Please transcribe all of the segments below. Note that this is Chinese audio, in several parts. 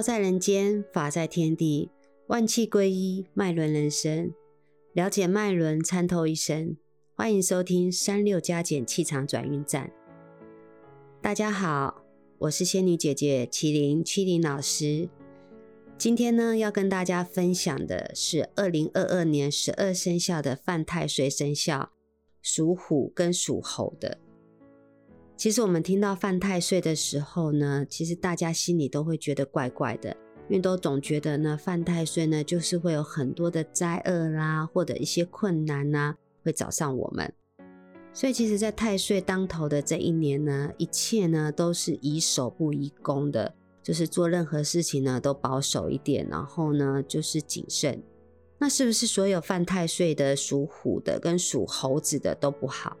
道在人间，法在天地，万气归一，脉轮人生。了解脉轮，参透一生。欢迎收听三六加减气场转运站。大家好，我是仙女姐姐麒麟麒麟老师。今天呢，要跟大家分享的是二零二二年十二生肖的犯太岁生肖，属虎跟属猴的。其实我们听到犯太岁的时候呢，其实大家心里都会觉得怪怪的，因为都总觉得呢，犯太岁呢就是会有很多的灾厄啦，或者一些困难呐，会找上我们。所以其实，在太岁当头的这一年呢，一切呢都是宜守不宜攻的，就是做任何事情呢都保守一点，然后呢就是谨慎。那是不是所有犯太岁的属虎的跟属猴子的都不好？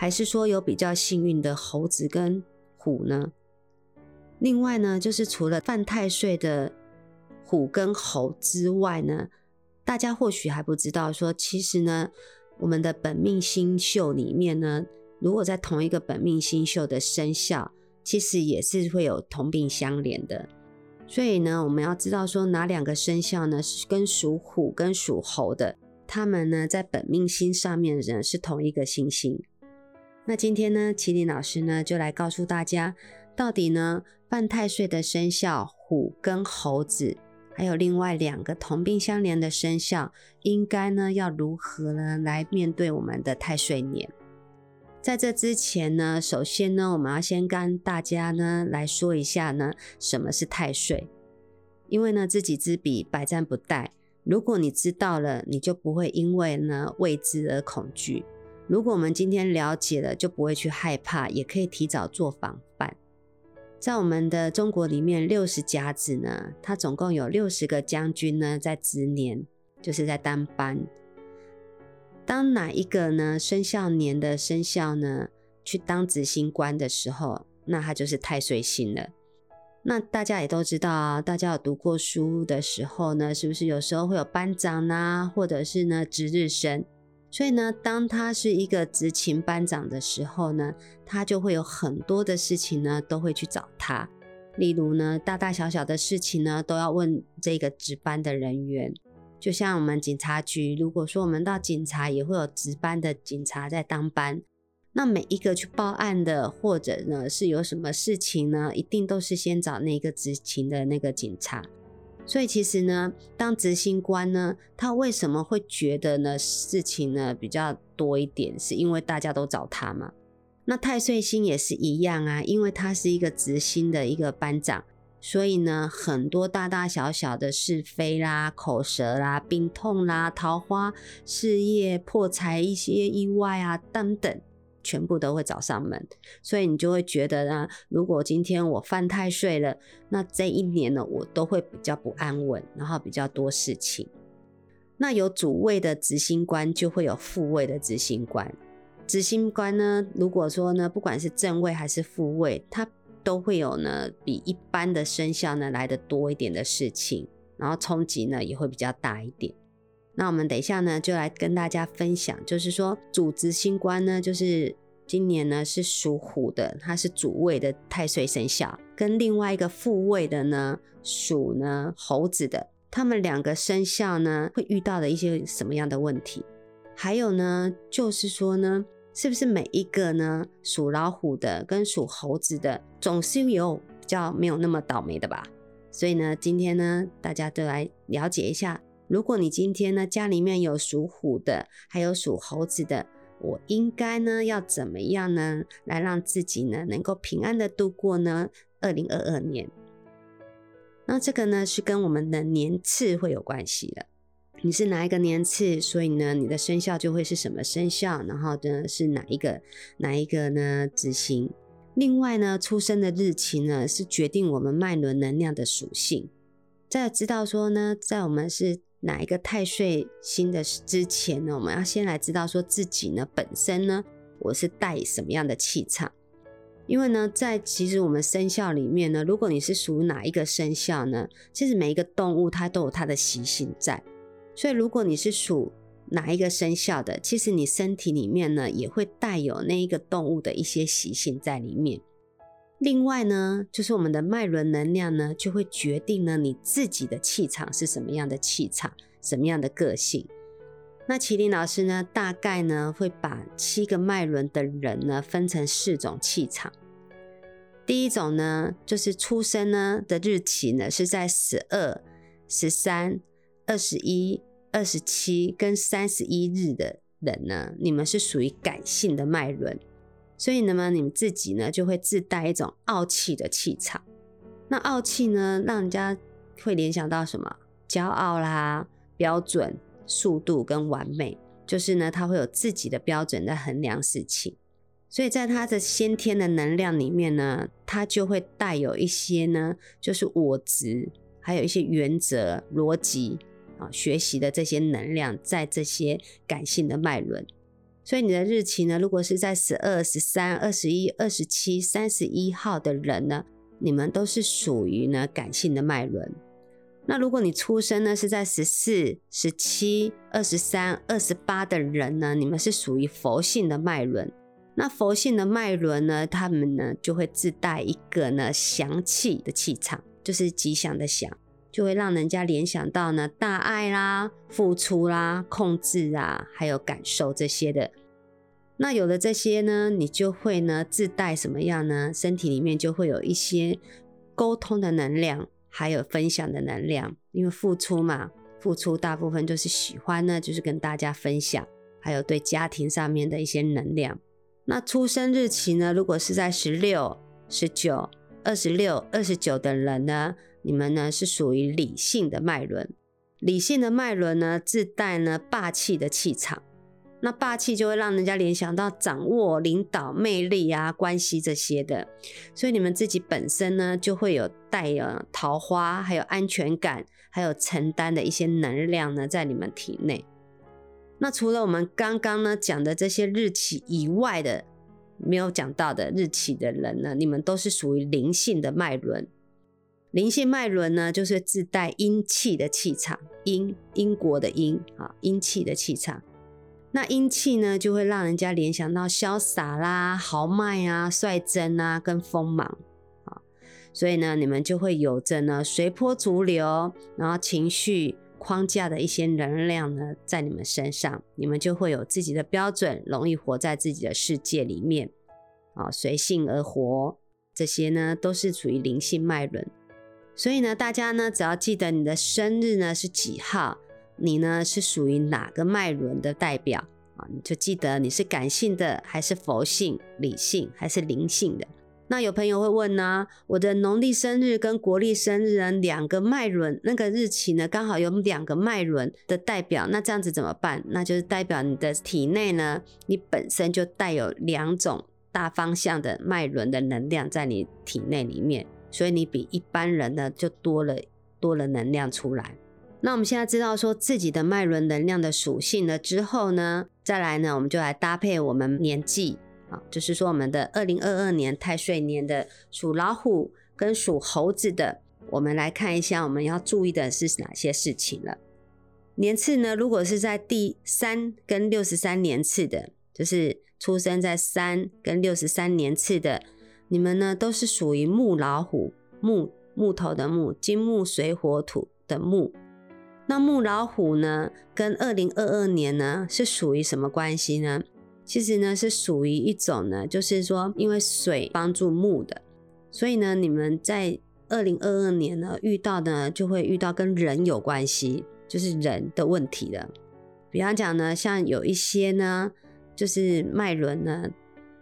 还是说有比较幸运的猴子跟虎呢？另外呢，就是除了犯太岁的虎跟猴之外呢，大家或许还不知道，说其实呢，我们的本命星宿里面呢，如果在同一个本命星宿的生肖，其实也是会有同病相怜的。所以呢，我们要知道说哪两个生肖呢是跟属虎跟属猴的，他们呢在本命星上面的人是同一个星星。那今天呢，麒麟老师呢就来告诉大家，到底呢犯太岁的生肖虎跟猴子，还有另外两个同病相怜的生肖，应该呢要如何呢来面对我们的太岁年？在这之前呢，首先呢，我们要先跟大家呢来说一下呢什么是太岁，因为呢知己知彼，百战不殆。如果你知道了，你就不会因为呢未知而恐惧。如果我们今天了解了，就不会去害怕，也可以提早做防范。在我们的中国里面，六十甲子呢，它总共有六十个将军呢在值年，就是在当班。当哪一个呢生肖年的生肖呢去当执行官的时候，那他就是太岁星了。那大家也都知道啊，大家有读过书的时候呢，是不是有时候会有班长呐，或者是呢值日生？所以呢，当他是一个执勤班长的时候呢，他就会有很多的事情呢，都会去找他。例如呢，大大小小的事情呢，都要问这个值班的人员。就像我们警察局，如果说我们到警察，也会有值班的警察在当班。那每一个去报案的，或者呢是有什么事情呢，一定都是先找那个执勤的那个警察。所以其实呢，当执行官呢，他为什么会觉得呢事情呢比较多一点，是因为大家都找他嘛？那太岁星也是一样啊，因为他是一个执行的一个班长，所以呢，很多大大小小的是非啦、口舌啦、病痛啦、桃花、事业破财、一些意外啊等等。全部都会找上门，所以你就会觉得呢，如果今天我犯太岁了，那这一年呢，我都会比较不安稳，然后比较多事情。那有主位的执行官，就会有副位的执行官。执行官呢，如果说呢，不管是正位还是副位，他都会有呢，比一般的生肖呢来的多一点的事情，然后冲击呢也会比较大一点。那我们等一下呢，就来跟大家分享，就是说主执星官呢，就是今年呢是属虎的，它是主位的太岁生肖，跟另外一个副位的呢属呢猴子的，他们两个生肖呢会遇到的一些什么样的问题？还有呢，就是说呢，是不是每一个呢属老虎的跟属猴子的，总是有比较没有那么倒霉的吧？所以呢，今天呢，大家都来了解一下。如果你今天呢家里面有属虎的，还有属猴子的，我应该呢要怎么样呢来让自己呢能够平安的度过呢二零二二年？那这个呢是跟我们的年次会有关系的。你是哪一个年次，所以呢你的生肖就会是什么生肖，然后呢是哪一个哪一个呢执行？另外呢出生的日期呢是决定我们脉轮能量的属性。在知道说呢，在我们是。哪一个太岁星的之前呢？我们要先来知道说自己呢本身呢，我是带什么样的气场？因为呢，在其实我们生肖里面呢，如果你是属于哪一个生肖呢，其实每一个动物它都有它的习性在。所以如果你是属哪一个生肖的，其实你身体里面呢也会带有那一个动物的一些习性在里面。另外呢，就是我们的脉轮能量呢，就会决定呢你自己的气场是什么样的气场，什么样的个性。那麒麟老师呢，大概呢会把七个脉轮的人呢分成四种气场。第一种呢，就是出生呢的日期呢是在十二、十三、二十一、二十七跟三十一日的人呢，你们是属于感性的脉轮。所以呢，你们自己呢就会自带一种傲气的气场。那傲气呢，让人家会联想到什么？骄傲啦，标准、速度跟完美，就是呢，他会有自己的标准在衡量事情。所以在他的先天的能量里面呢，他就会带有一些呢，就是我执，还有一些原则、逻辑啊，学习的这些能量，在这些感性的脉轮。所以你的日期呢，如果是在十二、十三、二十一、二十七、三十一号的人呢，你们都是属于呢感性的脉轮。那如果你出生呢是在十四、十七、二十三、二十八的人呢，你们是属于佛性的脉轮。那佛性的脉轮呢，他们呢就会自带一个呢祥气的气场，就是吉祥的祥。就会让人家联想到呢大爱啦、付出啦、控制啊，还有感受这些的。那有了这些呢，你就会呢自带什么样呢？身体里面就会有一些沟通的能量，还有分享的能量。因为付出嘛，付出大部分就是喜欢呢，就是跟大家分享，还有对家庭上面的一些能量。那出生日期呢，如果是在十六、十九、二十六、二十九的人呢？你们呢是属于理性的脉轮，理性的脉轮呢自带呢霸气的气场，那霸气就会让人家联想到掌握、领导、魅力啊、关系这些的，所以你们自己本身呢就会有带有桃花，还有安全感，还有承担的一些能量呢在你们体内。那除了我们刚刚呢讲的这些日期以外的，没有讲到的日期的人呢，你们都是属于灵性的脉轮。灵性脉轮呢，就是自带阴气的气场，阴英国的阴啊，阴气的气场。那阴气呢，就会让人家联想到潇洒啦、豪迈啊、率真啊，跟锋芒啊。所以呢，你们就会有着呢随波逐流，然后情绪框架的一些能量呢，在你们身上，你们就会有自己的标准，容易活在自己的世界里面啊，随性而活。这些呢，都是属于灵性脉轮。所以呢，大家呢只要记得你的生日呢是几号，你呢是属于哪个脉轮的代表啊？你就记得你是感性的，还是佛性、理性，还是灵性的？那有朋友会问呢，我的农历生日跟国历生日呢两个脉轮那个日期呢刚好有两个脉轮的代表，那这样子怎么办？那就是代表你的体内呢，你本身就带有两种大方向的脉轮的能量在你体内里面。所以你比一般人呢就多了多了能量出来。那我们现在知道说自己的脉轮能量的属性了之后呢，再来呢我们就来搭配我们年纪啊，就是说我们的二零二二年太岁年的属老虎跟属猴子的，我们来看一下我们要注意的是哪些事情了。年次呢，如果是在第三跟六十三年次的，就是出生在三跟六十三年次的。你们呢都是属于木老虎，木木头的木，金木水火土的木。那木老虎呢，跟二零二二年呢是属于什么关系呢？其实呢是属于一种呢，就是说因为水帮助木的，所以呢你们在二零二二年呢遇到的就会遇到跟人有关系，就是人的问题了。比方讲呢，像有一些呢，就是脉轮呢。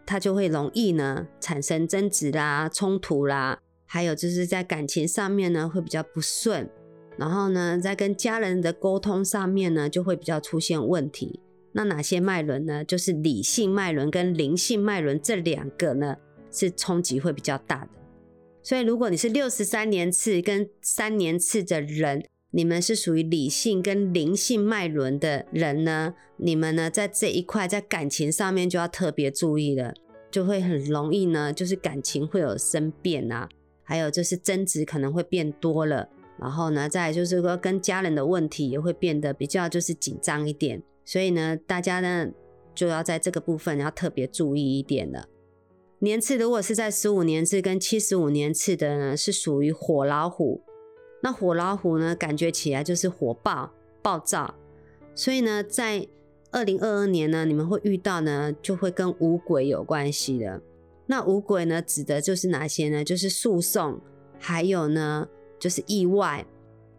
他就会容易呢产生争执啦、冲突啦，还有就是在感情上面呢会比较不顺，然后呢在跟家人的沟通上面呢就会比较出现问题。那哪些脉轮呢？就是理性脉轮跟灵性脉轮这两个呢是冲击会比较大的。所以如果你是六十三年次跟三年次的人，你们是属于理性跟灵性脉轮的人呢，你们呢在这一块在感情上面就要特别注意了，就会很容易呢，就是感情会有生变啊，还有就是争执可能会变多了，然后呢，再就是说跟家人的问题也会变得比较就是紧张一点，所以呢，大家呢就要在这个部分要特别注意一点了。年次如果是在十五年次跟七十五年次的呢，是属于火老虎。那火老虎呢，感觉起来就是火爆、暴躁，所以呢，在二零二二年呢，你们会遇到呢，就会跟五鬼有关系的。那五鬼呢，指的就是哪些呢？就是诉讼，还有呢，就是意外，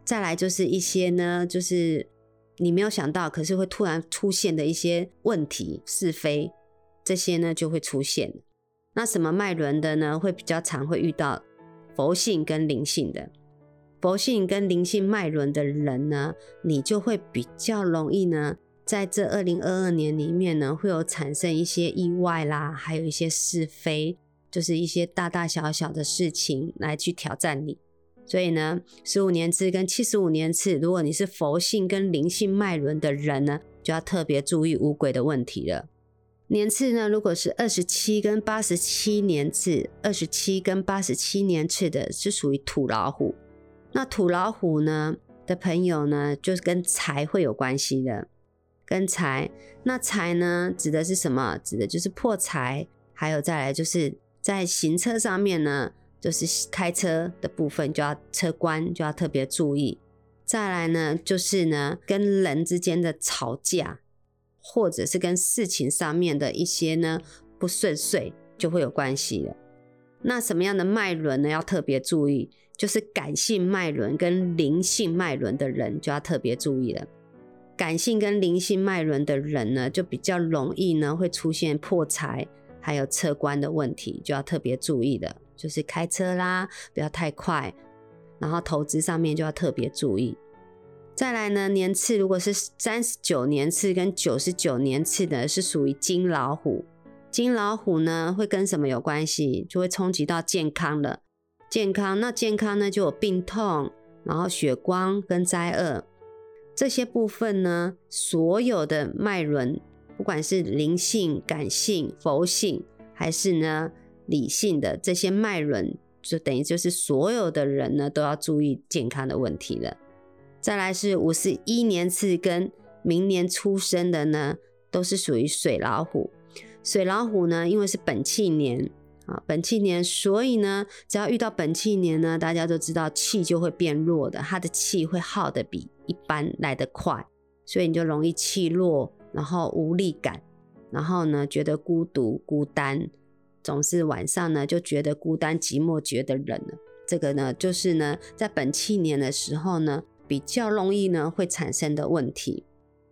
再来就是一些呢，就是你没有想到，可是会突然出现的一些问题、是非，这些呢就会出现。那什么脉轮的呢，会比较常会遇到佛性跟灵性的。佛性跟灵性脉轮的人呢，你就会比较容易呢。在这二零二二年里面呢，会有产生一些意外啦，还有一些是非，就是一些大大小小的事情来去挑战你。所以呢，十五年次跟七十五年次，如果你是佛性跟灵性脉轮的人呢，就要特别注意五鬼的问题了。年次呢，如果是二十七跟八十七年次，二十七跟八十七年次的是属于土老虎。那土老虎呢的朋友呢，就是跟财会有关系的。跟财，那财呢，指的是什么？指的就是破财，还有再来就是在行车上面呢，就是开车的部分就要车关就要特别注意。再来呢，就是呢跟人之间的吵架，或者是跟事情上面的一些呢不顺遂，就会有关系了。那什么样的脉轮呢？要特别注意，就是感性脉轮跟灵性脉轮的人就要特别注意了。感性跟灵性脉轮的人呢，就比较容易呢会出现破财，还有车关的问题，就要特别注意的。就是开车啦，不要太快，然后投资上面就要特别注意。再来呢，年次如果是三十九年次跟九十九年次的，是属于金老虎。金老虎呢会跟什么有关系？就会冲击到健康了。健康，那健康呢就有病痛，然后血光跟灾厄。这些部分呢，所有的脉轮，不管是灵性、感性、佛性，还是呢理性的这些脉轮，就等于就是所有的人呢都要注意健康的问题了。再来是五十一年次跟明年出生的呢，都是属于水老虎。水老虎呢，因为是本气年啊，本气年，所以呢，只要遇到本气年呢，大家都知道气就会变弱的，它的气会耗得比。一般来得快，所以你就容易气弱，然后无力感，然后呢觉得孤独孤单，总是晚上呢就觉得孤单寂寞，觉得冷了。这个呢就是呢在本气年的时候呢比较容易呢会产生的问题。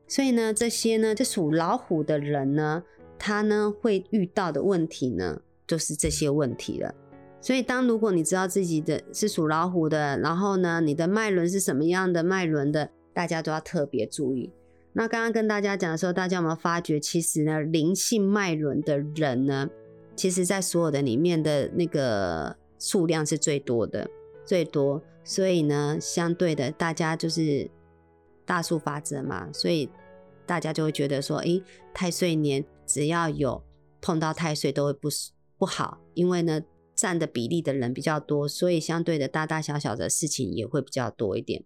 所以呢这些呢这属老虎的人呢他呢会遇到的问题呢就是这些问题了。所以，当如果你知道自己的是属老虎的，然后呢，你的脉轮是什么样的脉轮的，大家都要特别注意。那刚刚跟大家讲的时候，大家有没有发觉，其实呢，灵性脉轮的人呢，其实在所有的里面的那个数量是最多的，最多。所以呢，相对的，大家就是大数法则嘛，所以大家就会觉得说，诶，太岁年只要有碰到太岁都会不不好，因为呢。占的比例的人比较多，所以相对的大大小小的事情也会比较多一点。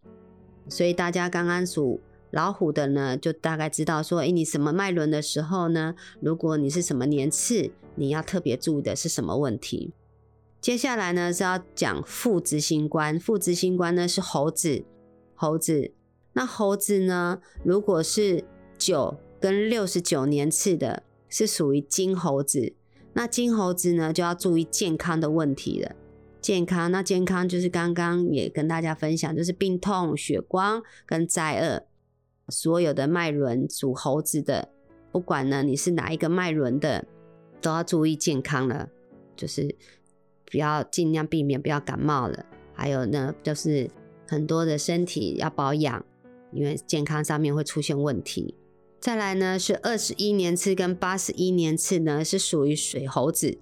所以大家刚刚属老虎的呢，就大概知道说，哎，你什么脉轮的时候呢？如果你是什么年次，你要特别注意的是什么问题？接下来呢是要讲副执行官，副执行官呢是猴子，猴子。那猴子呢，如果是九跟六十九年次的，是属于金猴子。那金猴子呢，就要注意健康的问题了。健康，那健康就是刚刚也跟大家分享，就是病痛、血光跟灾厄。所有的脉轮属猴子的，不管呢你是哪一个脉轮的，都要注意健康了。就是不要尽量避免不要感冒了。还有呢，就是很多的身体要保养，因为健康上面会出现问题。再来呢是二十一年次跟八十一年次呢是属于水猴子，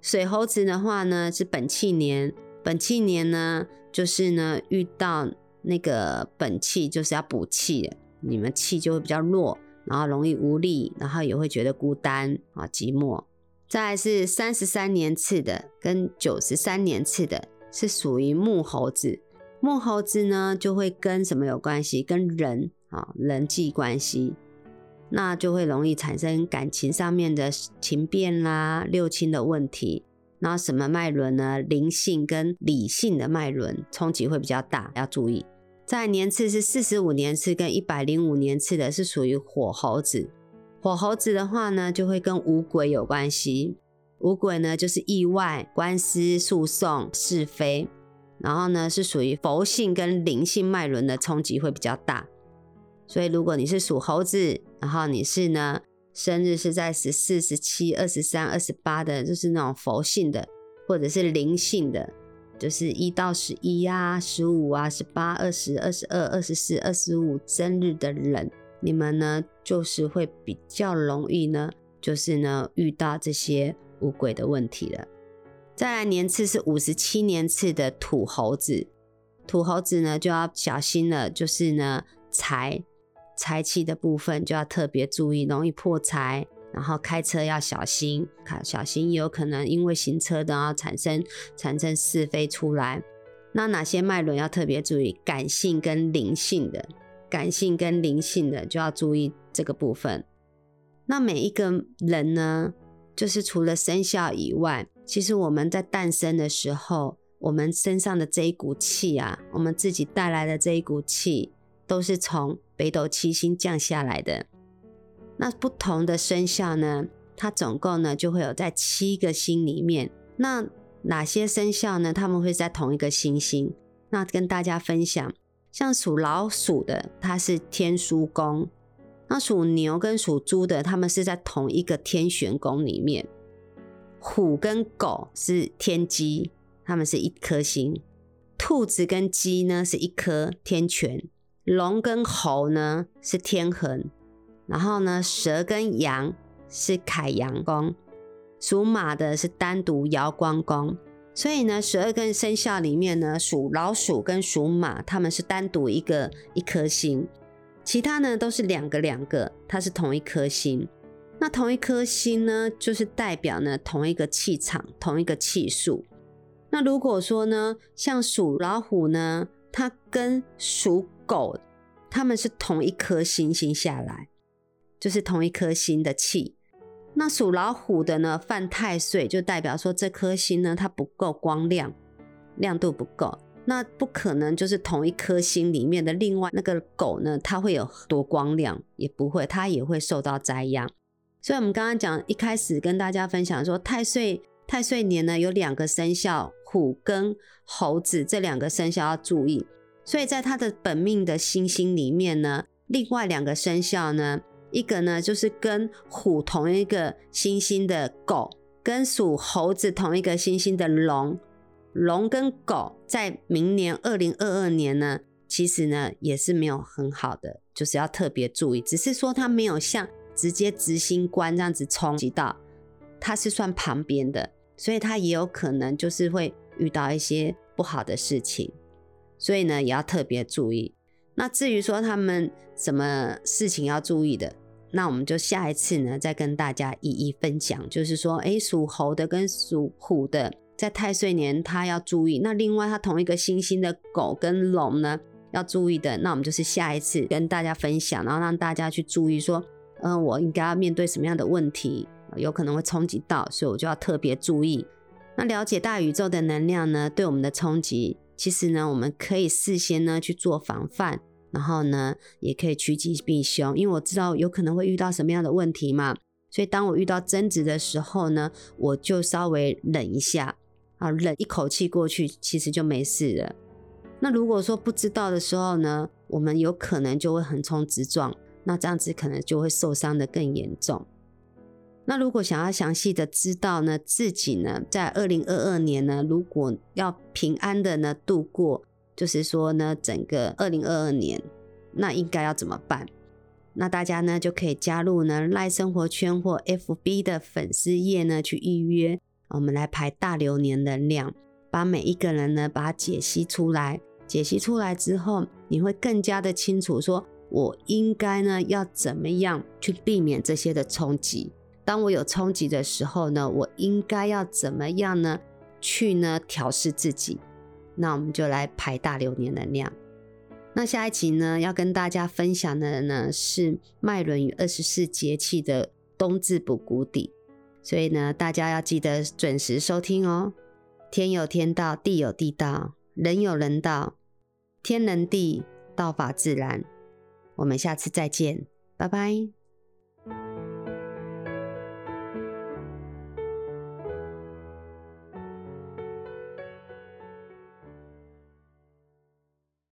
水猴子的话呢是本气年，本气年呢就是呢遇到那个本气就是要补气，你们气就会比较弱，然后容易无力，然后也会觉得孤单啊寂寞。再来是三十三年次的跟九十三年次的是属于木猴子，木猴子呢就会跟什么有关系？跟人啊人际关系。那就会容易产生感情上面的情变啦、六亲的问题。那什么脉轮呢？灵性跟理性的脉轮冲击会比较大，要注意。在年次是四十五年次跟一百零五年次的，是属于火猴子。火猴子的话呢，就会跟五鬼有关系。五鬼呢，就是意外、官司、诉讼、是非。然后呢，是属于佛性跟灵性脉轮的冲击会比较大。所以，如果你是属猴子，然后你是呢？生日是在十四、十七、二十三、二十八的，就是那种佛性的，或者是灵性的，就是一到十一啊、十五啊、十八、二十二、十二、二十四、二十五生日的人，你们呢就是会比较容易呢，就是呢遇到这些五鬼的问题了。再来年次是五十七年次的土猴子，土猴子呢就要小心了，就是呢财。财气的部分就要特别注意，容易破财，然后开车要小心，看小心有可能因为行车的啊产生产生是非出来。那哪些脉轮要特别注意？感性跟灵性的，感性跟灵性的就要注意这个部分。那每一个人呢，就是除了生肖以外，其实我们在诞生的时候，我们身上的这一股气啊，我们自己带来的这一股气。都是从北斗七星降下来的。那不同的生肖呢？它总共呢就会有在七个星里面。那哪些生肖呢？他们会在同一个星星。那跟大家分享，像属老鼠的，它是天枢宫；那属牛跟属猪的，他们是在同一个天玄宫里面。虎跟狗是天机，他们是一颗星。兔子跟鸡呢是一颗天权。龙跟猴呢是天衡，然后呢蛇跟羊是凯阳宫，属马的是单独瑶光宫。所以呢，十二个生肖里面呢，属老鼠跟属马，他们是单独一个一颗星，其他呢都是两个两个，它是同一颗星。那同一颗星呢，就是代表呢同一个气场，同一个气数。那如果说呢，像属老虎呢，它跟属狗，他们是同一颗星星下来，就是同一颗星的气。那属老虎的呢，犯太岁，就代表说这颗星呢，它不够光亮，亮度不够。那不可能就是同一颗星里面的另外那个狗呢，它会有多光亮？也不会，它也会受到灾殃。所以，我们刚刚讲一开始跟大家分享说，太岁太岁年呢，有两个生肖，虎跟猴子这两个生肖要注意。所以在他的本命的星星里面呢，另外两个生肖呢，一个呢就是跟虎同一个星星的狗，跟属猴子同一个星星的龙，龙跟狗在明年二零二二年呢，其实呢也是没有很好的，就是要特别注意，只是说它没有像直接执行官这样子冲击到，它是算旁边的，所以它也有可能就是会遇到一些不好的事情。所以呢，也要特别注意。那至于说他们什么事情要注意的，那我们就下一次呢再跟大家一一分享。就是说，哎，属猴的跟属虎的在太岁年他要注意。那另外，他同一个星星的狗跟龙呢要注意的，那我们就是下一次跟大家分享，然后让大家去注意说，嗯，我应该要面对什么样的问题，有可能会冲击到，所以我就要特别注意。那了解大宇宙的能量呢，对我们的冲击。其实呢，我们可以事先呢去做防范，然后呢也可以趋吉避凶，因为我知道有可能会遇到什么样的问题嘛。所以当我遇到争执的时候呢，我就稍微忍一下啊，忍一口气过去，其实就没事了。那如果说不知道的时候呢，我们有可能就会横冲直撞，那这样子可能就会受伤的更严重。那如果想要详细的知道呢，自己呢在二零二二年呢，如果要平安的呢度过，就是说呢整个二零二二年，那应该要怎么办？那大家呢就可以加入呢赖生活圈或 FB 的粉丝页呢去预约，我们来排大流年能量，把每一个人呢把它解析出来，解析出来之后，你会更加的清楚，说我应该呢要怎么样去避免这些的冲击。当我有冲击的时候呢，我应该要怎么样呢？去呢调试自己。那我们就来排大流年能量。那下一集呢，要跟大家分享的呢是脉轮与二十四节气的冬至补谷底，所以呢，大家要记得准时收听哦。天有天道，地有地道，人有人道，天人地，道法自然。我们下次再见，拜拜。